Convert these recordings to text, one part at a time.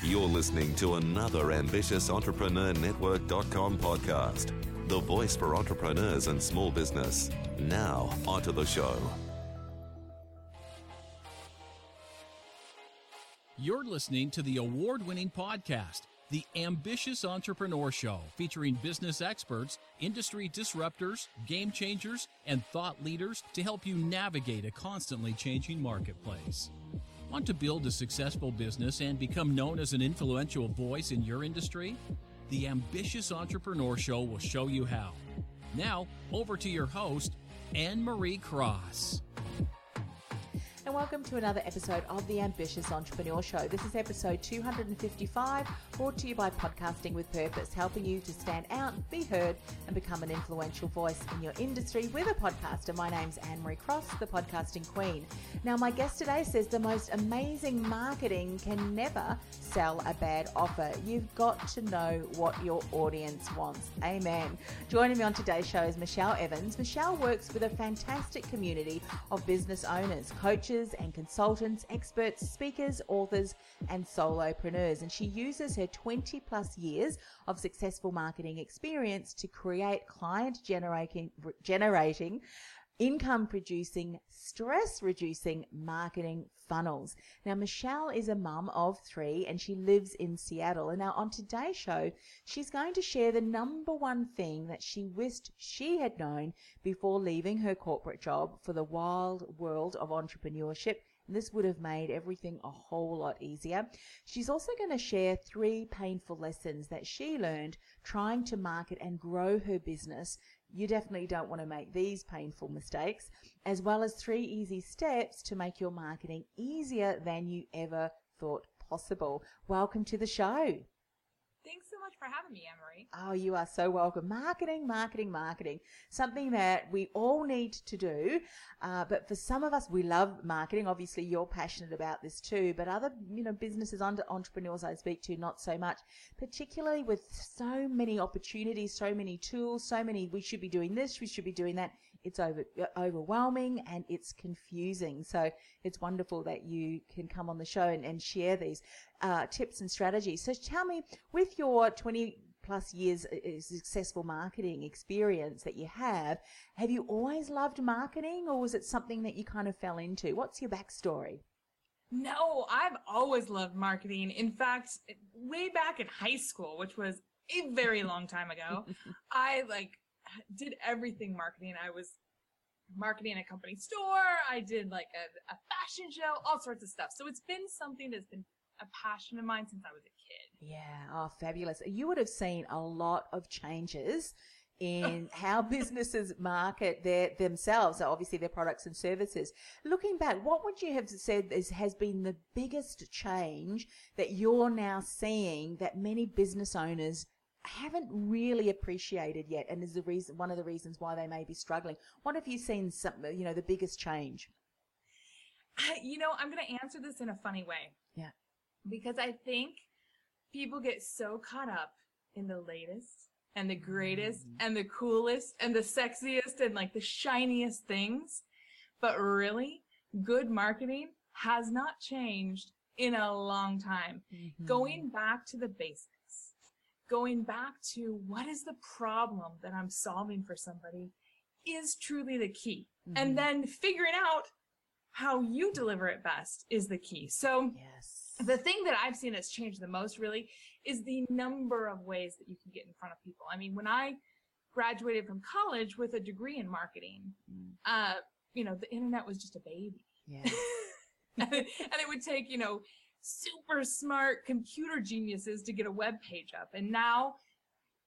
You're listening to another ambitious Entrepreneur Network.com podcast, the voice for entrepreneurs and small business. Now, onto the show. You're listening to the award winning podcast, The Ambitious Entrepreneur Show, featuring business experts, industry disruptors, game changers, and thought leaders to help you navigate a constantly changing marketplace. Want to build a successful business and become known as an influential voice in your industry? The Ambitious Entrepreneur Show will show you how. Now, over to your host, Anne Marie Cross and welcome to another episode of the Ambitious Entrepreneur Show. This is episode 255, brought to you by Podcasting with Purpose, helping you to stand out, be heard, and become an influential voice in your industry with a podcaster. My name's Anne Marie Cross, the podcasting queen. Now, my guest today says the most amazing marketing can never sell a bad offer. You've got to know what your audience wants. Amen. Joining me on today's show is Michelle Evans. Michelle works with a fantastic community of business owners, coaches, coaches and consultants, experts, speakers, authors, and solopreneurs. And she uses her 20 plus years of successful marketing experience to create client generating, generating income producing, stress reducing marketing funnels. Now, Michelle is a mum of three and she lives in Seattle. And now, on today's show, she's going to share the number one thing that she wished she had known before leaving her corporate job for the wild world of entrepreneurship. And this would have made everything a whole lot easier. She's also going to share three painful lessons that she learned trying to market and grow her business you definitely don't want to make these painful mistakes, as well as three easy steps to make your marketing easier than you ever thought possible. Welcome to the show. Thanks so much for having me, Anne Marie. Oh, you are so welcome. Marketing, marketing, marketing. Something that we all need to do. Uh, but for some of us, we love marketing. Obviously, you're passionate about this too. But other, you know, businesses, under entrepreneurs I speak to, not so much. Particularly with so many opportunities, so many tools, so many. We should be doing this. We should be doing that it's over, overwhelming and it's confusing. So it's wonderful that you can come on the show and, and share these uh, tips and strategies. So tell me, with your 20 plus years uh, uh, successful marketing experience that you have, have you always loved marketing or was it something that you kind of fell into? What's your backstory? No, I've always loved marketing. In fact, way back in high school, which was a very long time ago, I like did everything marketing. I was marketing a company store. I did like a, a fashion show, all sorts of stuff. So it's been something that's been a passion of mine since I was a kid. Yeah. Oh, fabulous. You would have seen a lot of changes in how businesses market their themselves, so obviously their products and services. Looking back, what would you have said is, has been the biggest change that you're now seeing that many business owners haven't really appreciated yet, and is the reason one of the reasons why they may be struggling. What have you seen? Some, you know, the biggest change. You know, I'm going to answer this in a funny way. Yeah, because I think people get so caught up in the latest and the greatest mm. and the coolest and the sexiest and like the shiniest things, but really, good marketing has not changed in a long time. Mm-hmm. Going back to the basics going back to what is the problem that I'm solving for somebody is truly the key. Mm-hmm. And then figuring out how you deliver it best is the key. So, yes. the thing that I've seen that's changed the most really is the number of ways that you can get in front of people. I mean, when I graduated from college with a degree in marketing, mm. uh, you know, the internet was just a baby. Yeah. and, it, and it would take, you know, super smart computer geniuses to get a web page up. And now,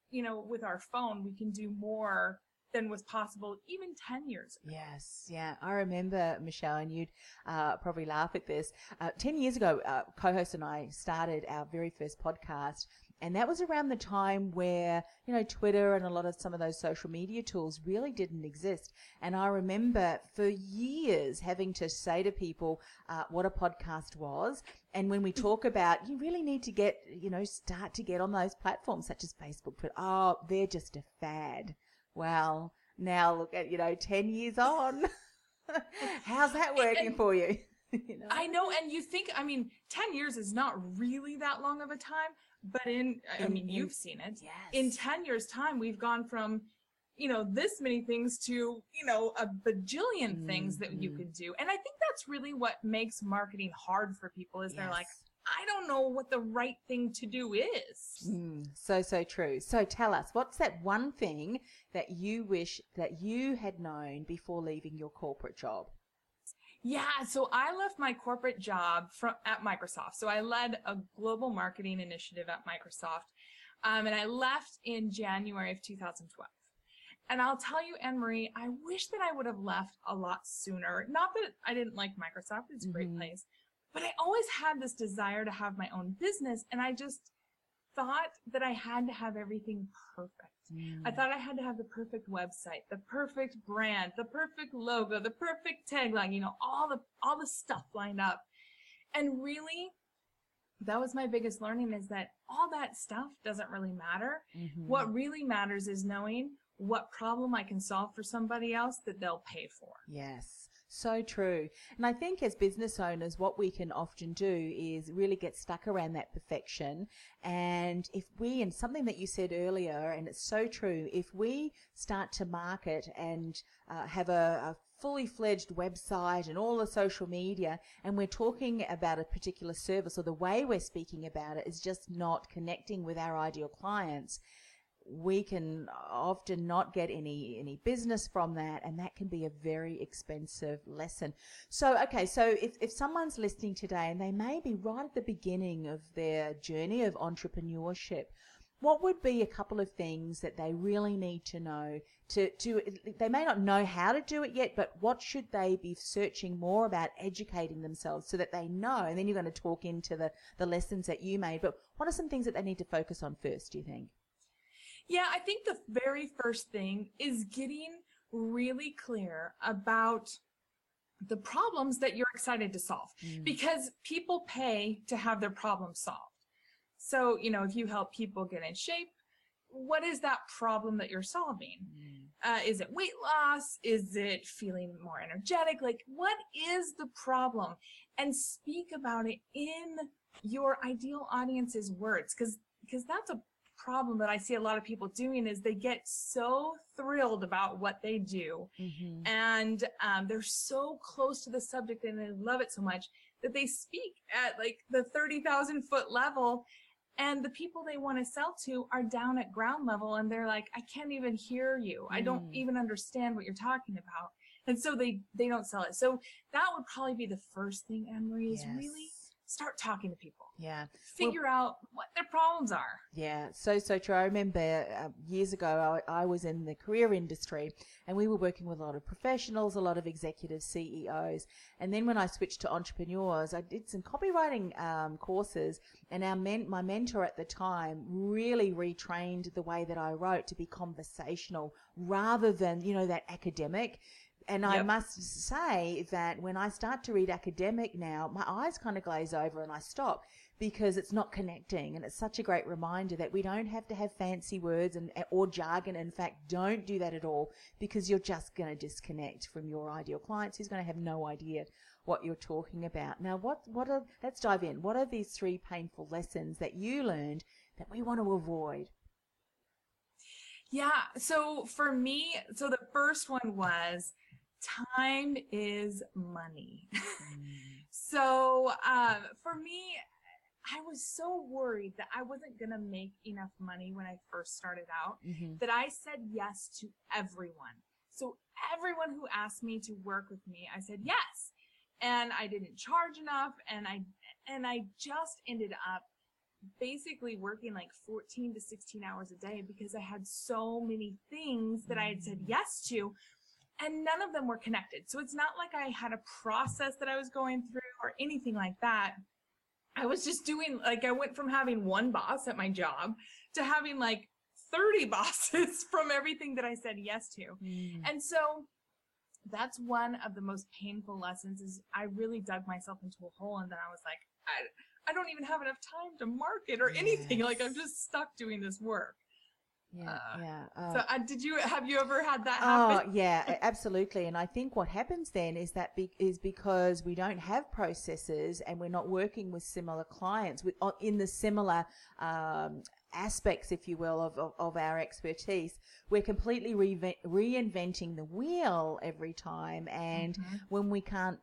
you know, with our phone, we can do more than was possible even 10 years ago. Yes, yeah. I remember, Michelle, and you'd uh, probably laugh at this. Uh, 10 years ago, uh, co host and I started our very first podcast. And that was around the time where, you know, Twitter and a lot of some of those social media tools really didn't exist. And I remember for years having to say to people uh, what a podcast was. And when we talk about, you really need to get, you know, start to get on those platforms such as Facebook, but oh, they're just a fad. Well, now look at, you know, 10 years on. How's that working And- for you? you know? I know, and you think, I mean, 10 years is not really that long of a time, but in, I In- mean, in- you've seen it. yes. In 10 years' time, we've gone from, you know, this many things to, you know, a bajillion things that you Mhm. could do. And I think that's really what makes marketing hard for people is they're like, I don't know what the right thing to do is. Mm, so so true. So tell us, what's that one thing that you wish that you had known before leaving your corporate job? Yeah, so I left my corporate job from at Microsoft. So I led a global marketing initiative at Microsoft, um, and I left in January of 2012. And I'll tell you, Anne Marie, I wish that I would have left a lot sooner. Not that I didn't like Microsoft; it's a great Mhm. place, but I always had this desire to have my own business, and I just thought that I had to have everything perfect. I thought I had to have the perfect website, the perfect brand, the perfect logo, the perfect tagline, you know, all the all the stuff lined up. And really that was my biggest learning is that all that stuff doesn't really matter. Mhm. What really matters is knowing what problem I can solve for somebody else that they'll pay for. Yes, so true. And I think as business owners, what we can often do is really get stuck around that perfection. And if we, and something that you said earlier, and it's so true, if we start to market and uh, have a, a fully fledged website and all the social media, and we're talking about a particular service or the way we're speaking about it is just not connecting with our ideal clients, we can often not get any any business from that and that can be a very expensive lesson. So okay so if, if someone's listening today and they may be right at the beginning of their journey of entrepreneurship what would be a couple of things that they really need to know to, to they may not know how to do it yet but what should they be searching more about educating themselves so that they know? And then you're going to talk into the the lessons that you made but what are some things that they need to focus on first do you think Yeah, I think the very first thing is getting really clear about the problems that you're excited to solve because people pay to have their problems solved. So, you know, if you help people get in shape, what is that problem that you're solving? Uh, is it weight loss? Is it feeling more energetic? Like, what is the problem? And speak about it in your ideal audience's words, because because that's a problem that I see a lot of people doing is they get so thrilled about what they do. Mm-hmm. and um, they're so close to the subject and they love it so much that they speak at like the 30,000 foot level. And the people they want to sell to are down at ground level and they're like i can't even hear you. I don't Mm. even understand what you're talking about. And so they they don't sell it. So that would probably be the first thing anne marie is really start talking to people yeah. Figure out what their problems are. Yeah, so so true. I remember uh, years ago I, I was in the career industry, and we were working with a lot of professionals, a lot of executive CEOs, and then when I switched to entrepreneurs, I did some copywriting um, courses, and our men, my mentor at the time really retrained the way that I wrote to be conversational rather than you know that academic. And I must say that when I start to read academic now, my eyes kind of glaze over and I stop because it's not connecting. And it's such a great reminder that we don't have to have fancy words and or jargon. In fact, don't do that at all because you're just going to disconnect from your ideal clients who's going to have no idea what you're talking about. Now, what what are let's dive in. What are these three painful lessons that you learned that we want to avoid? Yeah. So for me, so the first one was time is money. so um, for me, I was so worried that I wasn't going to make enough money when I first started out Mm-hmm. that I said yes to everyone. So everyone who asked me to work with me, I said yes. And I didn't charge enough and I and I just ended up basically working like 14 to 16 hours a day because I had so many things that I had said yes to and none of them were connected. So it's not like I had a process that I was going through or anything like that. I was just doing like I went from having one boss at my job to having like 30 bosses from everything that I said yes to. Mm. And so that's one of the most painful lessons is I really dug myself into a hole and then I was like, I, I don't even have enough time to market or anything. Like I'm just stuck doing this work. Yeah, Uh, yeah. Uh, So uh, did you, have you ever had that Oh happen? yeah, absolutely. And I think what happens then is that be- is because we don't have processes and we're not working with similar clients with in the similar um, aspects, if you will, of, of, of our expertise. We're completely reve- reinventing the wheel every time, and when we can't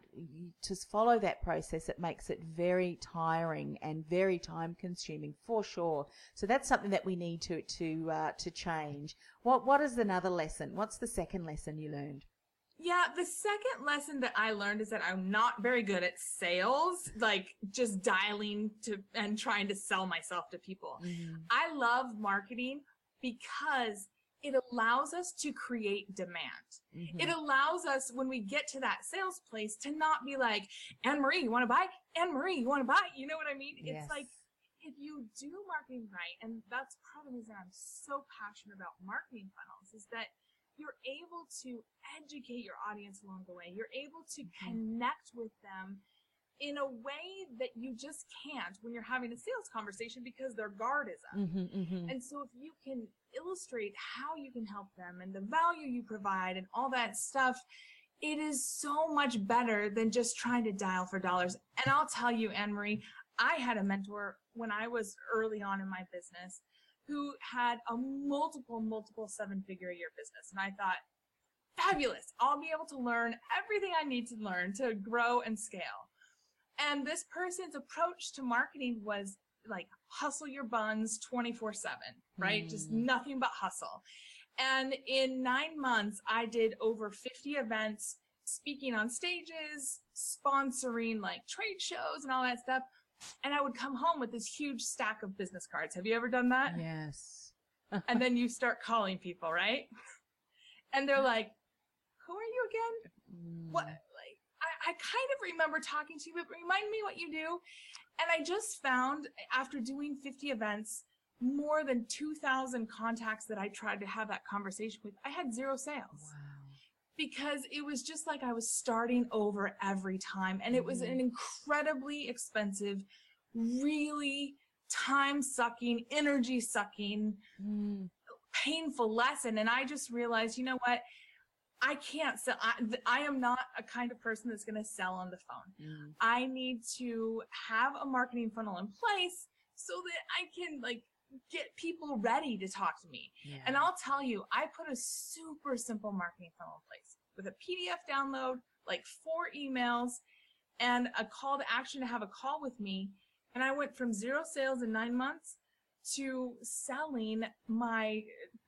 just follow that process, it makes it very tiring and very time consuming for sure. So that's something that we need to to uh, to change. What what is another lesson? What's the second lesson you learned? Yeah, the second lesson that I learned is that I'm not very good at sales, like just dialing to and trying to sell myself to people. I love marketing because it allows us to create demand. Mm-hmm. It allows us when we get to that sales place to not be like, Anne Marie, you want to buy? Anne Marie, you want to buy? You know what I mean? Yes. It's like if you do marketing right, and that's part of the reason I'm so passionate about marketing funnels, is that you're able to educate your audience along the way. You're able to connect with them in a way that you just can't when you're having a sales conversation because their guard is up. Mm-hmm, mm-hmm. And so if you can illustrate how you can help them and the value you provide and all that stuff, it is so much better than just trying to dial for dollars. And I'll tell you, Anne Marie, I had a mentor when I was early on in my business who had a multiple, multiple seven figure a year business. And I thought, fabulous. I'll be able to learn everything I need to learn to grow and scale. And this person's approach to marketing was like hustle your buns 24 7, right? Just mm. nothing but hustle. And in nine months, I did over 50 events, speaking on stages, sponsoring like trade shows and all that stuff. And I would come home with this huge stack of business cards. Have you ever done that? Yes. and then you start calling people, right? And they're like, "Who are you again? Mm. What?" Like, I, I kind of remember talking to you, but remind me what you do. And I just found after doing 50 events, more than 2,000 contacts that I tried to have that conversation with, I had zero sales because it was just like I was starting over every time. And it was an incredibly expensive, really time sucking, energy sucking, Mm. painful lesson. And I just realized, you know what? I can't sell. I, I am not a kind of person that's going to sell on the phone. Mm. I need to have a marketing funnel in place so that I can like get people ready to talk to me. Yeah. And I'll tell you, I put a super simple marketing funnel in place with a PDF download, like four emails, and a call to action to have a call with me. And I went from zero sales in nine months to selling my,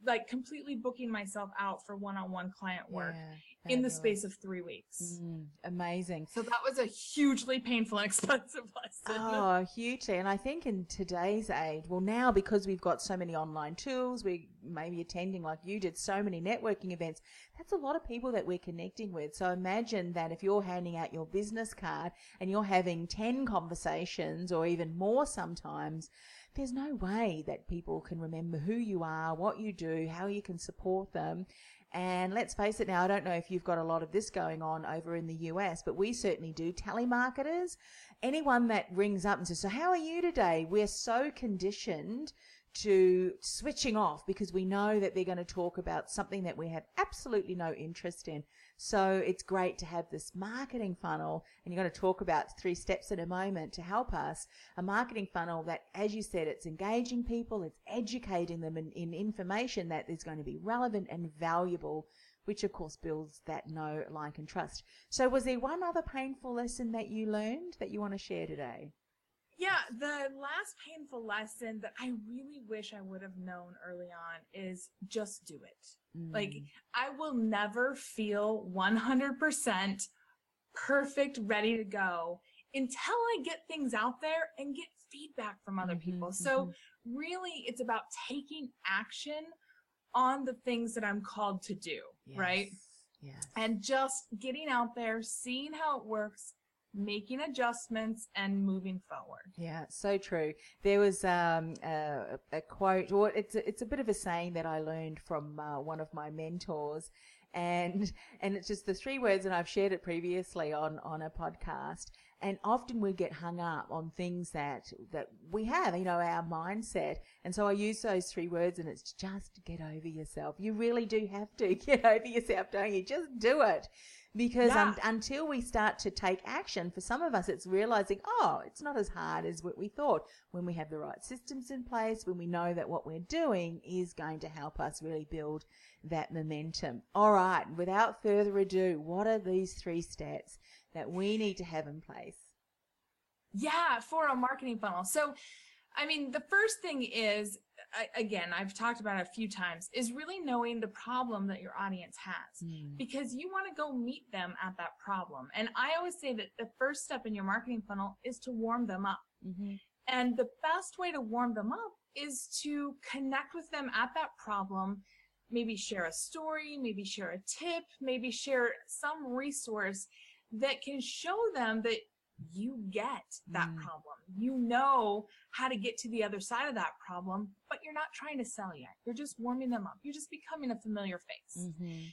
like completely booking myself out for one on one client work Yeah, in the space of three weeks. Mm, amazing. So that was a hugely painful and expensive lesson. Oh, hugely. And I think in today's age, well, now because we've got so many online tools, we may be attending like you did so many networking events. That's a lot of people that we're connecting with. So imagine that if you're handing out your business card and you're having 10 conversations or even more sometimes, there's no way that people can remember who you are, what you do, how you can support them. And let's face it now, I don't know if you've got a lot of this going on over in the US, but we certainly do. Telemarketers, anyone that rings up and says, So, how are you today? We're so conditioned to switching off because we know that they're going to talk about something that we have absolutely no interest in. So it's great to have this marketing funnel, and you're going to talk about three steps in a moment to help us. A marketing funnel that, as you said, it's engaging people, it's educating them in, in information that is going to be relevant and valuable, which of course builds that know, like, and trust. So was there one other painful lesson that you learned that you want to share today? Yeah, the last painful lesson that I really wish I would have known early on is just do it. Like, I will never feel 100% perfect, ready to go until I get things out there and get feedback from other Mhm, people. So really it's about taking action on the things that I'm called to do, right? Yes. Yes. And just getting out there, seeing how it works, making adjustments and moving forward. Yeah, so true. There was um, a, a quote, or it's a, it's a bit of a saying that I learned from uh, one of my mentors, and and it's just the three words, and I've shared it previously on on a podcast. And often we get hung up on things that that we have, you know, our mindset. And so I use those three words, and it's just get over yourself. You really do have to get over yourself, don't you? Just do it because Yeah. un- until we start to take action for some of us it's realizing oh it's not as hard as what we thought when we have the right systems in place when we know that what we're doing is going to help us really build that momentum all right without further ado what are these three steps that we need to have in place Yeah, for a marketing funnel. So, I mean, the first thing is, I, again, I've talked about it a few times, is really knowing the problem that your audience has because you want to go meet them at that problem. And I always say that the first step in your marketing funnel is to warm them up. mm-hmm. And the best way to warm them up is to connect with them at that problem. Maybe share a story, maybe share a tip, maybe share some resource that can show them that you get that Mm. problem. You know how to get to the other side of that problem, but you're not trying to sell yet. You're just warming them up. You're just becoming a familiar face Mm-hmm.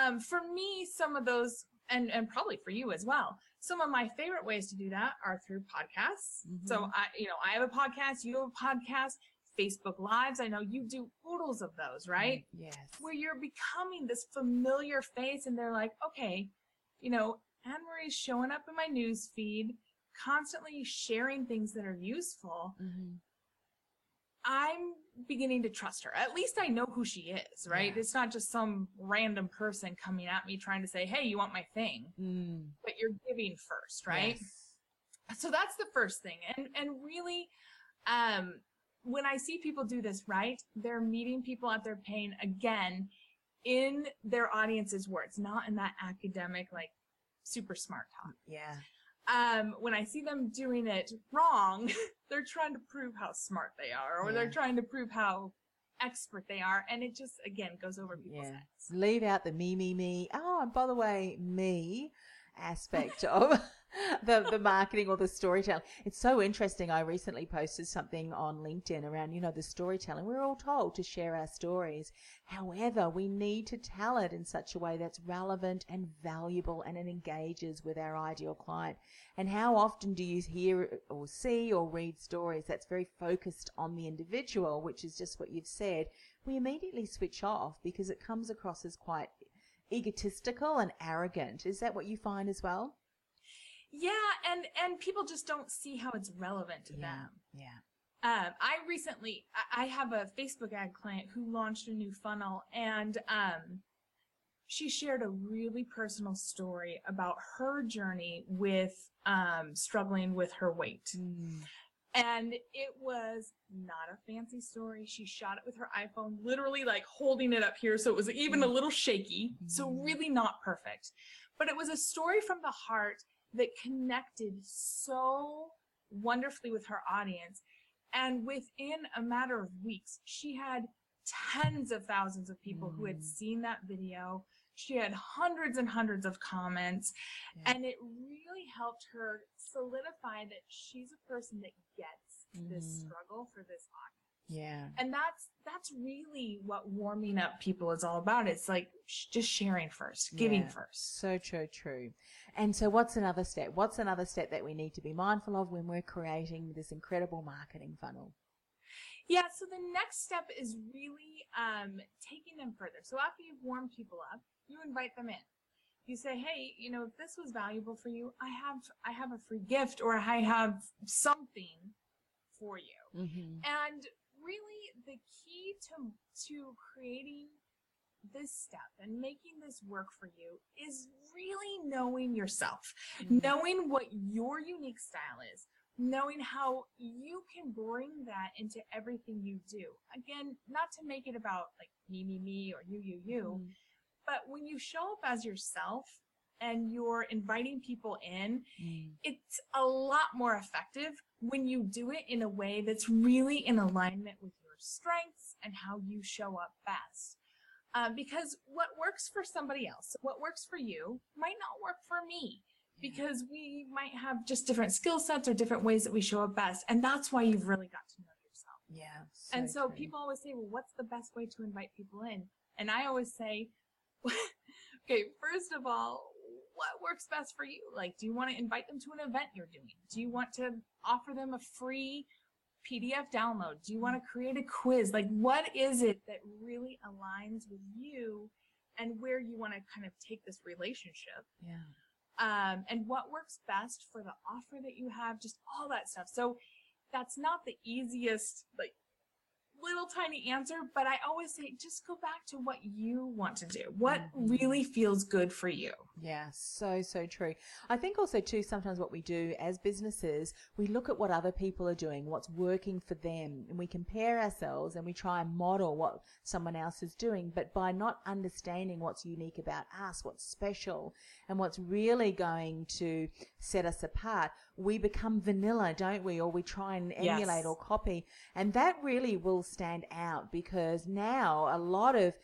um, for me, some of those, and and probably for you as well, some of my favorite ways to do that are through podcasts. So Mhm. I, you know, I have a podcast, you have a podcast, Facebook Lives. I know you do oodles of those, right? yes Where you're becoming this familiar face, and they're like, okay, you know, Anne Marie's showing up in my news feed, constantly sharing things that are useful. mm-hmm. I'm beginning to trust her. At least I know who she is, right? Yeah. It's not just some random person coming at me trying to say, "Hey, you want my thing?" mm. But you're giving first, right? Yes. So that's the first thing. And and really um when I see people do this right, they're meeting people at their pain again in their audience's words, not in that academic like super smart talk yeah um, when I see them doing it wrong, they're trying to prove how smart they are, or they're trying to prove how expert they are, and it just again goes over people's Yeah. heads. leave out the me, me, me. Oh, and by the way, me aspect of the, the marketing or the storytelling. It's so interesting. I recently posted something on LinkedIn around, you know, the storytelling. We're all told to share our stories. However, we need to tell it in such a way that's relevant and valuable and it engages with our ideal client. And how often do you hear or see or read stories that's very focused on the individual, which is just what you've said? We immediately switch off because it comes across as quite egotistical and arrogant. Is that what you find as well? Yeah, and and people just don't see how it's relevant to them. Yeah. Um, I recently, I have a Facebook ad client who launched a new funnel, and um, she shared a really personal story about her journey with um, struggling with her weight. Mm. And it was not a fancy story. She shot it with her iPhone, literally like holding it up here. So it was even a little shaky. So Mm. really not perfect. But it was a story from the heart that connected so wonderfully with her audience. And within a matter of weeks, she had tens of thousands of people who had Mm. seen that video. She had hundreds and hundreds of comments. Yeah. And it really helped her solidify that she's a person that gets this Mhm. struggle for this audience. Yeah. And that's that's really what warming up people is all about. It's like sh- just sharing first, giving Yeah. first. So true, true. And so, what's another step? What's another step that we need to be mindful of when we're creating this incredible marketing funnel? Yeah, so the next step is really um, taking them further. So after you've warmed people up, you invite them in. You say, "Hey, you know, if this was valuable for you, I have I have a free gift, or I have something for you." Mm-hmm. And really, the key to to creating this step and making this work for you is really knowing yourself, Mhm. knowing what your unique style is, knowing how you can bring that into everything you do. Again, not to make it about like me, me, me, or you, you, you, Mm. but when you show up as yourself and you're inviting people in, Mm. it's a lot more effective when you do it in a way that's really in alignment with your strengths and how you show up best. Uh, because what works for somebody else, what works for you, might not work for me because we might have just different skill sets or different ways that we show up best. And that's why you've really got to know yourself. Yeah. and so true. people always say, well, what's the best way to invite people in? And I always say, okay, first of all, what works best for you? Like, do you want to invite them to an event you're doing? Do you want to offer them a free PDF download? Do you want to create a quiz? Like, what is it that really aligns with you and where you want to kind of take this relationship? Yeah. um, and what works best for the offer that you have, just all that stuff. So that's not the easiest, like little tiny answer, but I always say just go back to what you want to do, what mm-hmm. really feels good for you. Yeah, so, so true. I think also, too, sometimes what we do as businesses, we look at what other people are doing, what's working for them, and we compare ourselves and we try and model what someone else is doing. But by not understanding what's unique about us, what's special, and what's really going to set us apart, we become vanilla, don't we? Or we try and Yes. emulate or copy. And that really will stand out because now a lot of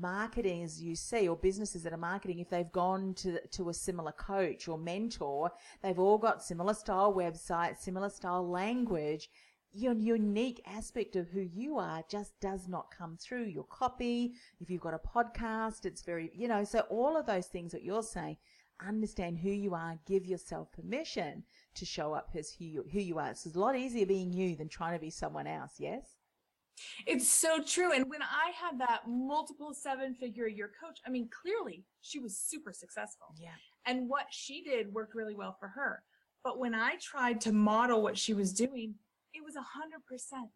marketing as you see or businesses that are marketing if they've gone to to a similar coach or mentor they've all got similar style websites similar style language your unique aspect of who you are just does not come through your copy if you've got a podcast it's very you know so all of those things that you're saying understand who you are give yourself permission to show up as who you, who you are it's a lot easier being you than trying to be someone else yes It's so true. And when I had that multiple seven figure year coach, I mean, clearly she was super successful. yeah And what she did worked really well for her. But when I tried to model what she was doing, it was 100%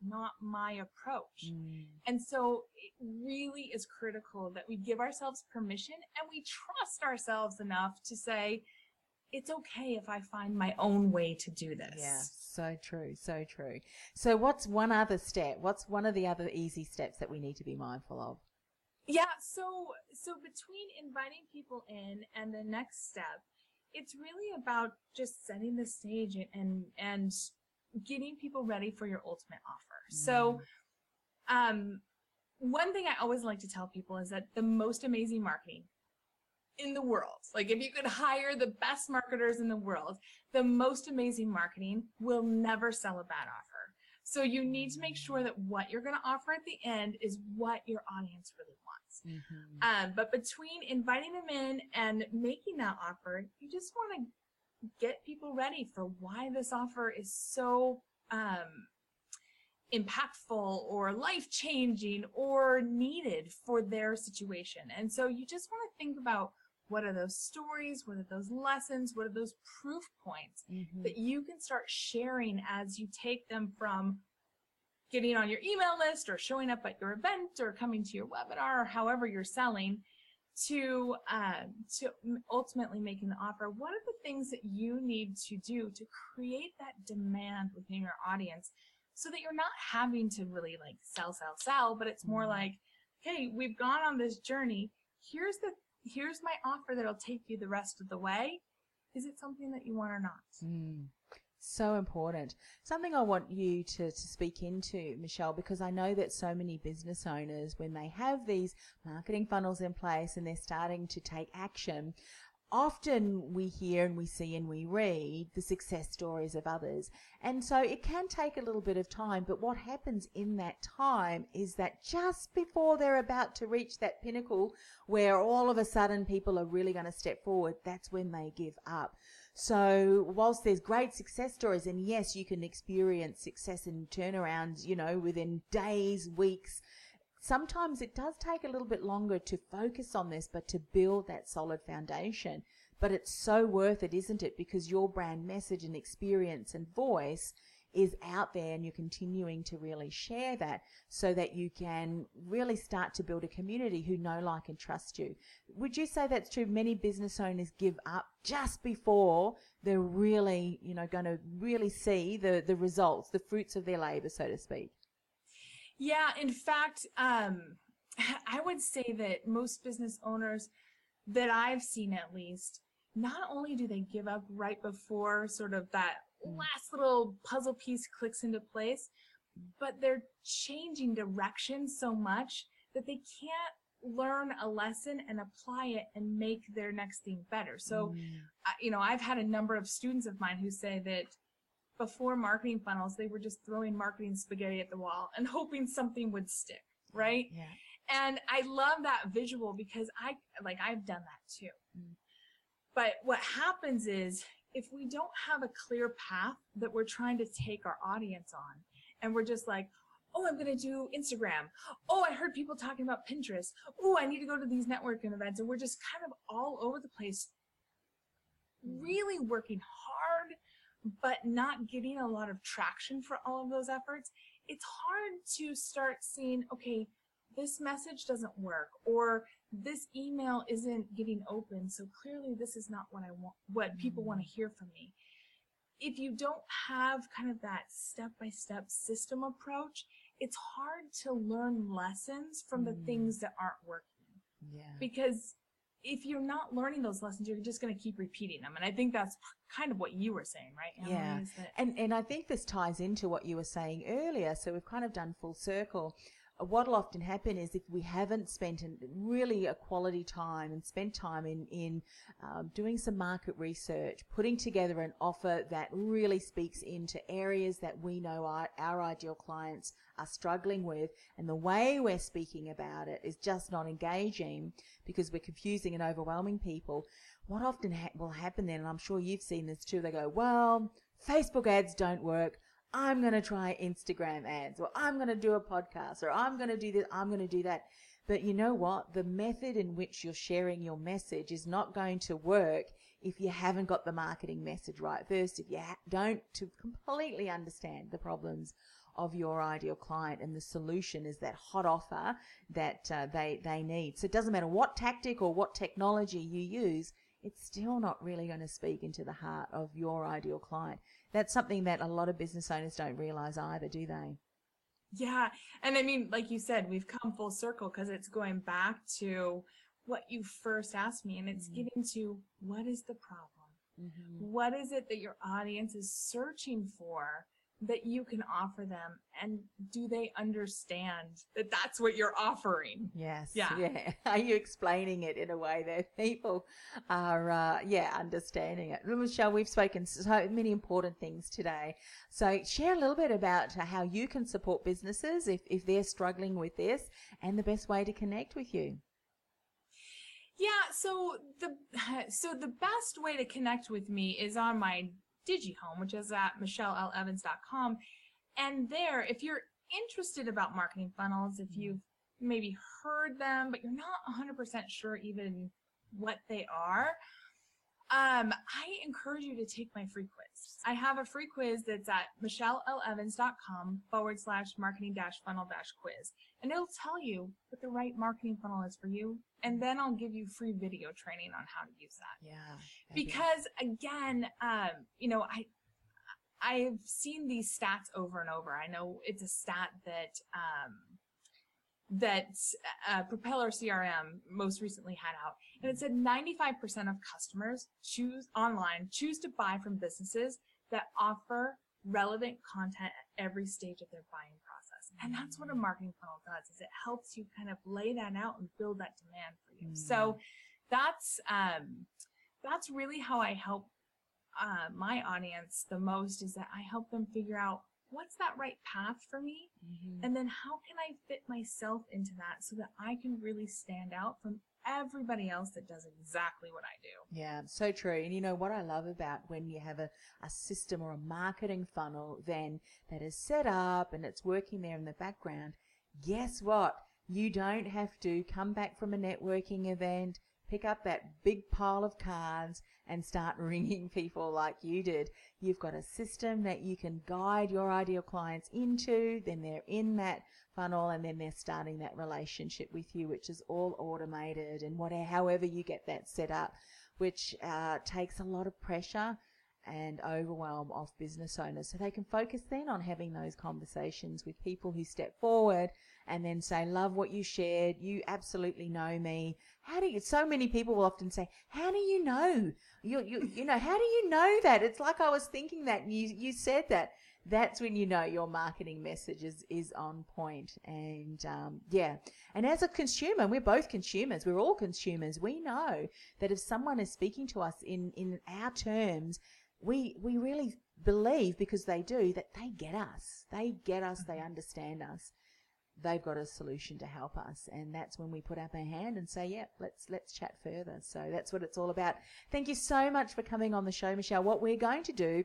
not my approach. Mm. And so it really is critical that we give ourselves permission and we trust ourselves enough to say, it's okay if I find my own way to do this. Yeah, so true, so true. So, what's one other step? What's one of the other easy steps that we need to be mindful of? Yeah, so so between inviting people in and the next step, it's really about just setting the stage and and, and getting people ready for your ultimate offer. So um one thing I always like to tell people is that the most amazing marketing in the world, like if you could hire the best marketers in the world, the most amazing marketing will never sell a bad offer. So you need to make sure that what you're going to offer at the end is what your audience really wants. Um, but between inviting them in and making that offer, you just want to get people ready for why this offer is so um, impactful or life changing or needed for their situation. And so you just want to think about what are those stories, what are those lessons, what are those proof points Mm-hmm. that you can start sharing as you take them from getting on your email list or showing up at your event or coming to your webinar or however you're selling to um, to ultimately making the offer? What are the things that you need to do to create that demand within your audience so that you're not having to really like sell sell sell but it's more like hey we've gone on this journey. Here's the here's my offer that'll take you the rest of the way is it something that you want or not Mm. So important. Something I want you to, to speak into, Michelle, because I know that so many business owners, when they have these marketing funnels in place and they're starting to take action, often we hear and we see and we read the success stories of others. And so it can take a little bit of time, but what happens in that time is that just before they're about to reach that pinnacle where all of a sudden people are really going to step forward, that's when they give up. So whilst there's great success stories, and yes, you can experience success and turnarounds, you know, within days, weeks, sometimes it does take a little bit longer to focus on this, but to build that solid foundation. But it's so worth it, isn't it? Because your brand message and experience and voice is out there and you're continuing to really share that so that you can really start to build a community who know, like, and trust you. Would you say that's true? Many business owners give up just before they're really, you know, going to really see the, the results, the fruits of their labor, so to speak. Yeah, in fact, um, I would say that most business owners that I've seen at least not only do they give up right before sort of that last little puzzle piece clicks into place, but they're changing direction so much that they can't learn a lesson and apply it and make their next thing better. So, I- you know, I've had a number of students of mine who say that before marketing funnels, they were just throwing marketing spaghetti at the wall and hoping something would stick, right? Yeah. And I love that visual because I, like, I've done that too. But what happens is if we don't have a clear path that we're trying to take our audience on, and we're just like, oh, I'm going to do Instagram. Oh, I heard people talking about Pinterest. Oh, I need to go to these networking events. And we're just kind of all over the place, really working hard, but not getting a lot of traction for all of those efforts. It's hard to start seeing, okay, this message doesn't work or this email isn't getting open. So clearly this is not what I want, what people want to mm. hear from me. If you don't have kind of that step by step system approach, it's hard to learn lessons from the things mm. that aren't working Yeah. because if you're not learning those lessons, you're just going to keep repeating them. And I think that's kind of what you were saying, right? Emily, Yeah. that- And and I think this ties into what you were saying earlier. So we've kind of done full circle. What'll often happen is if we haven't spent really a quality time and spent time in in um, doing some market research, putting together an offer that really speaks into areas that we know our, our ideal clients are struggling with, and the way we're speaking about it is just not engaging because we're confusing and overwhelming people. What often ha- will happen then, and I'm sure you've seen this too, they go, well, Facebook ads don't work. I'm going to try Instagram ads, or I'm going to do a podcast, or I'm going to do this, I'm going to do that. But you know what? The method in which you're sharing your message is not going to work if you haven't got the marketing message right first, if you don't to completely understand the problems of your ideal client and the solution is that hot offer that uh, they, they need. So it doesn't matter what tactic or what technology you use, it's still not really going to speak into the heart of your ideal client. That's something that a lot of business owners don't realize either, do they? Yeah. And I mean, like you said, we've come full circle because it's going back to what you first asked me and it's mm-hmm. getting to what is the problem? Mm-hmm. What is it that your audience is searching for that you can offer them? And do they understand that that's what you're offering? Yes. Yeah. Yeah. Are you explaining it in a way that people are, uh, yeah, understanding it? Michelle, we've spoken so many important things today. So share a little bit about how you can support businesses if, if they're struggling with this and the best way to connect with you. Yeah, so the so the best way to connect with me is on my DigiHome, which is at michelleLevans.com. And there, if you're interested about marketing funnels, if mm-hmm. you've maybe heard them, but you're not 100% sure even what they are, um, I encourage you to take my free quiz. I have a free quiz that's at michelleLevans.com forward slash marketing dash funnel dash quiz. And it'll tell you what the right marketing funnel is for you. And then I'll give you free video training on how to use that. Yeah. Because again, um, you know, I, I've seen these stats over and over. I know it's a stat that, um, that uh, Propeller CRM most recently had out, and it said 95% of customers choose online choose to buy from businesses that offer relevant content at every stage of their buying process. And that's what a marketing funnel does is it helps you kind of lay that out and build that demand for you. So that's um that's really how I help uh, my audience the most is that I help them figure out what's that right path for me and then how can I fit myself into that so that I can really stand out from everybody else that does exactly what I do. Yeah, so true. And you know what I love about when you have a, a system or a marketing funnel then that is set up and it's working there in the background, guess what? You don't have to come back from a networking event, pick up that big pile of cards and start ringing people like you did. You've got a system that you can guide your ideal clients into, then they're in that funnel and then they're starting that relationship with you, which is all automated and whatever, however you get that set up, which uh, takes a lot of pressure and overwhelm of business owners. So they can focus then on having those conversations with people who step forward and then say, love what you shared. You absolutely know me. How do you, so many people will often say, how do you know? You, you, you know, how do you know that? It's like I was thinking that and you, you said that. That's when you know your marketing message is, is on point. And, um, yeah. And as a consumer, we're both consumers. We're all consumers. We know that if someone is speaking to us in, in our terms, we, we really believe because they do that they get us. They get us. They understand us they've got a solution to help us and that's when we put up our hand and say yeah let's let's chat further so that's what it's all about thank you so much for coming on the show michelle what we're going to do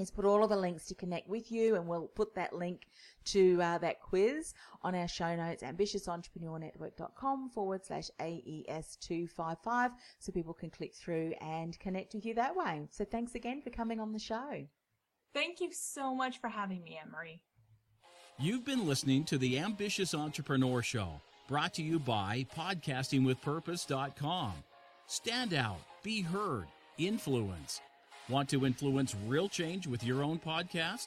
is put all of the links to connect with you and we'll put that link to uh, that quiz on our show notes ambitiousentrepreneurnetwork.com forward slash aes255 so people can click through and connect with you that way so thanks again for coming on the show thank you so much for having me anne-marie You've been listening to the Ambitious Entrepreneur Show, brought to you by podcastingwithpurpose.com. Stand out, be heard, influence. Want to influence real change with your own podcast?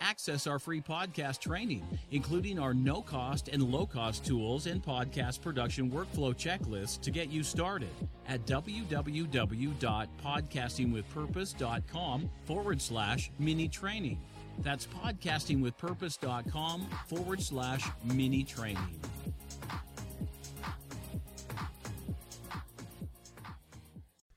Access our free podcast training, including our no cost and low cost tools and podcast production workflow checklists to get you started at www.podcastingwithpurpose.com forward slash mini training. That's podcastingwithpurpose.com forward slash mini training.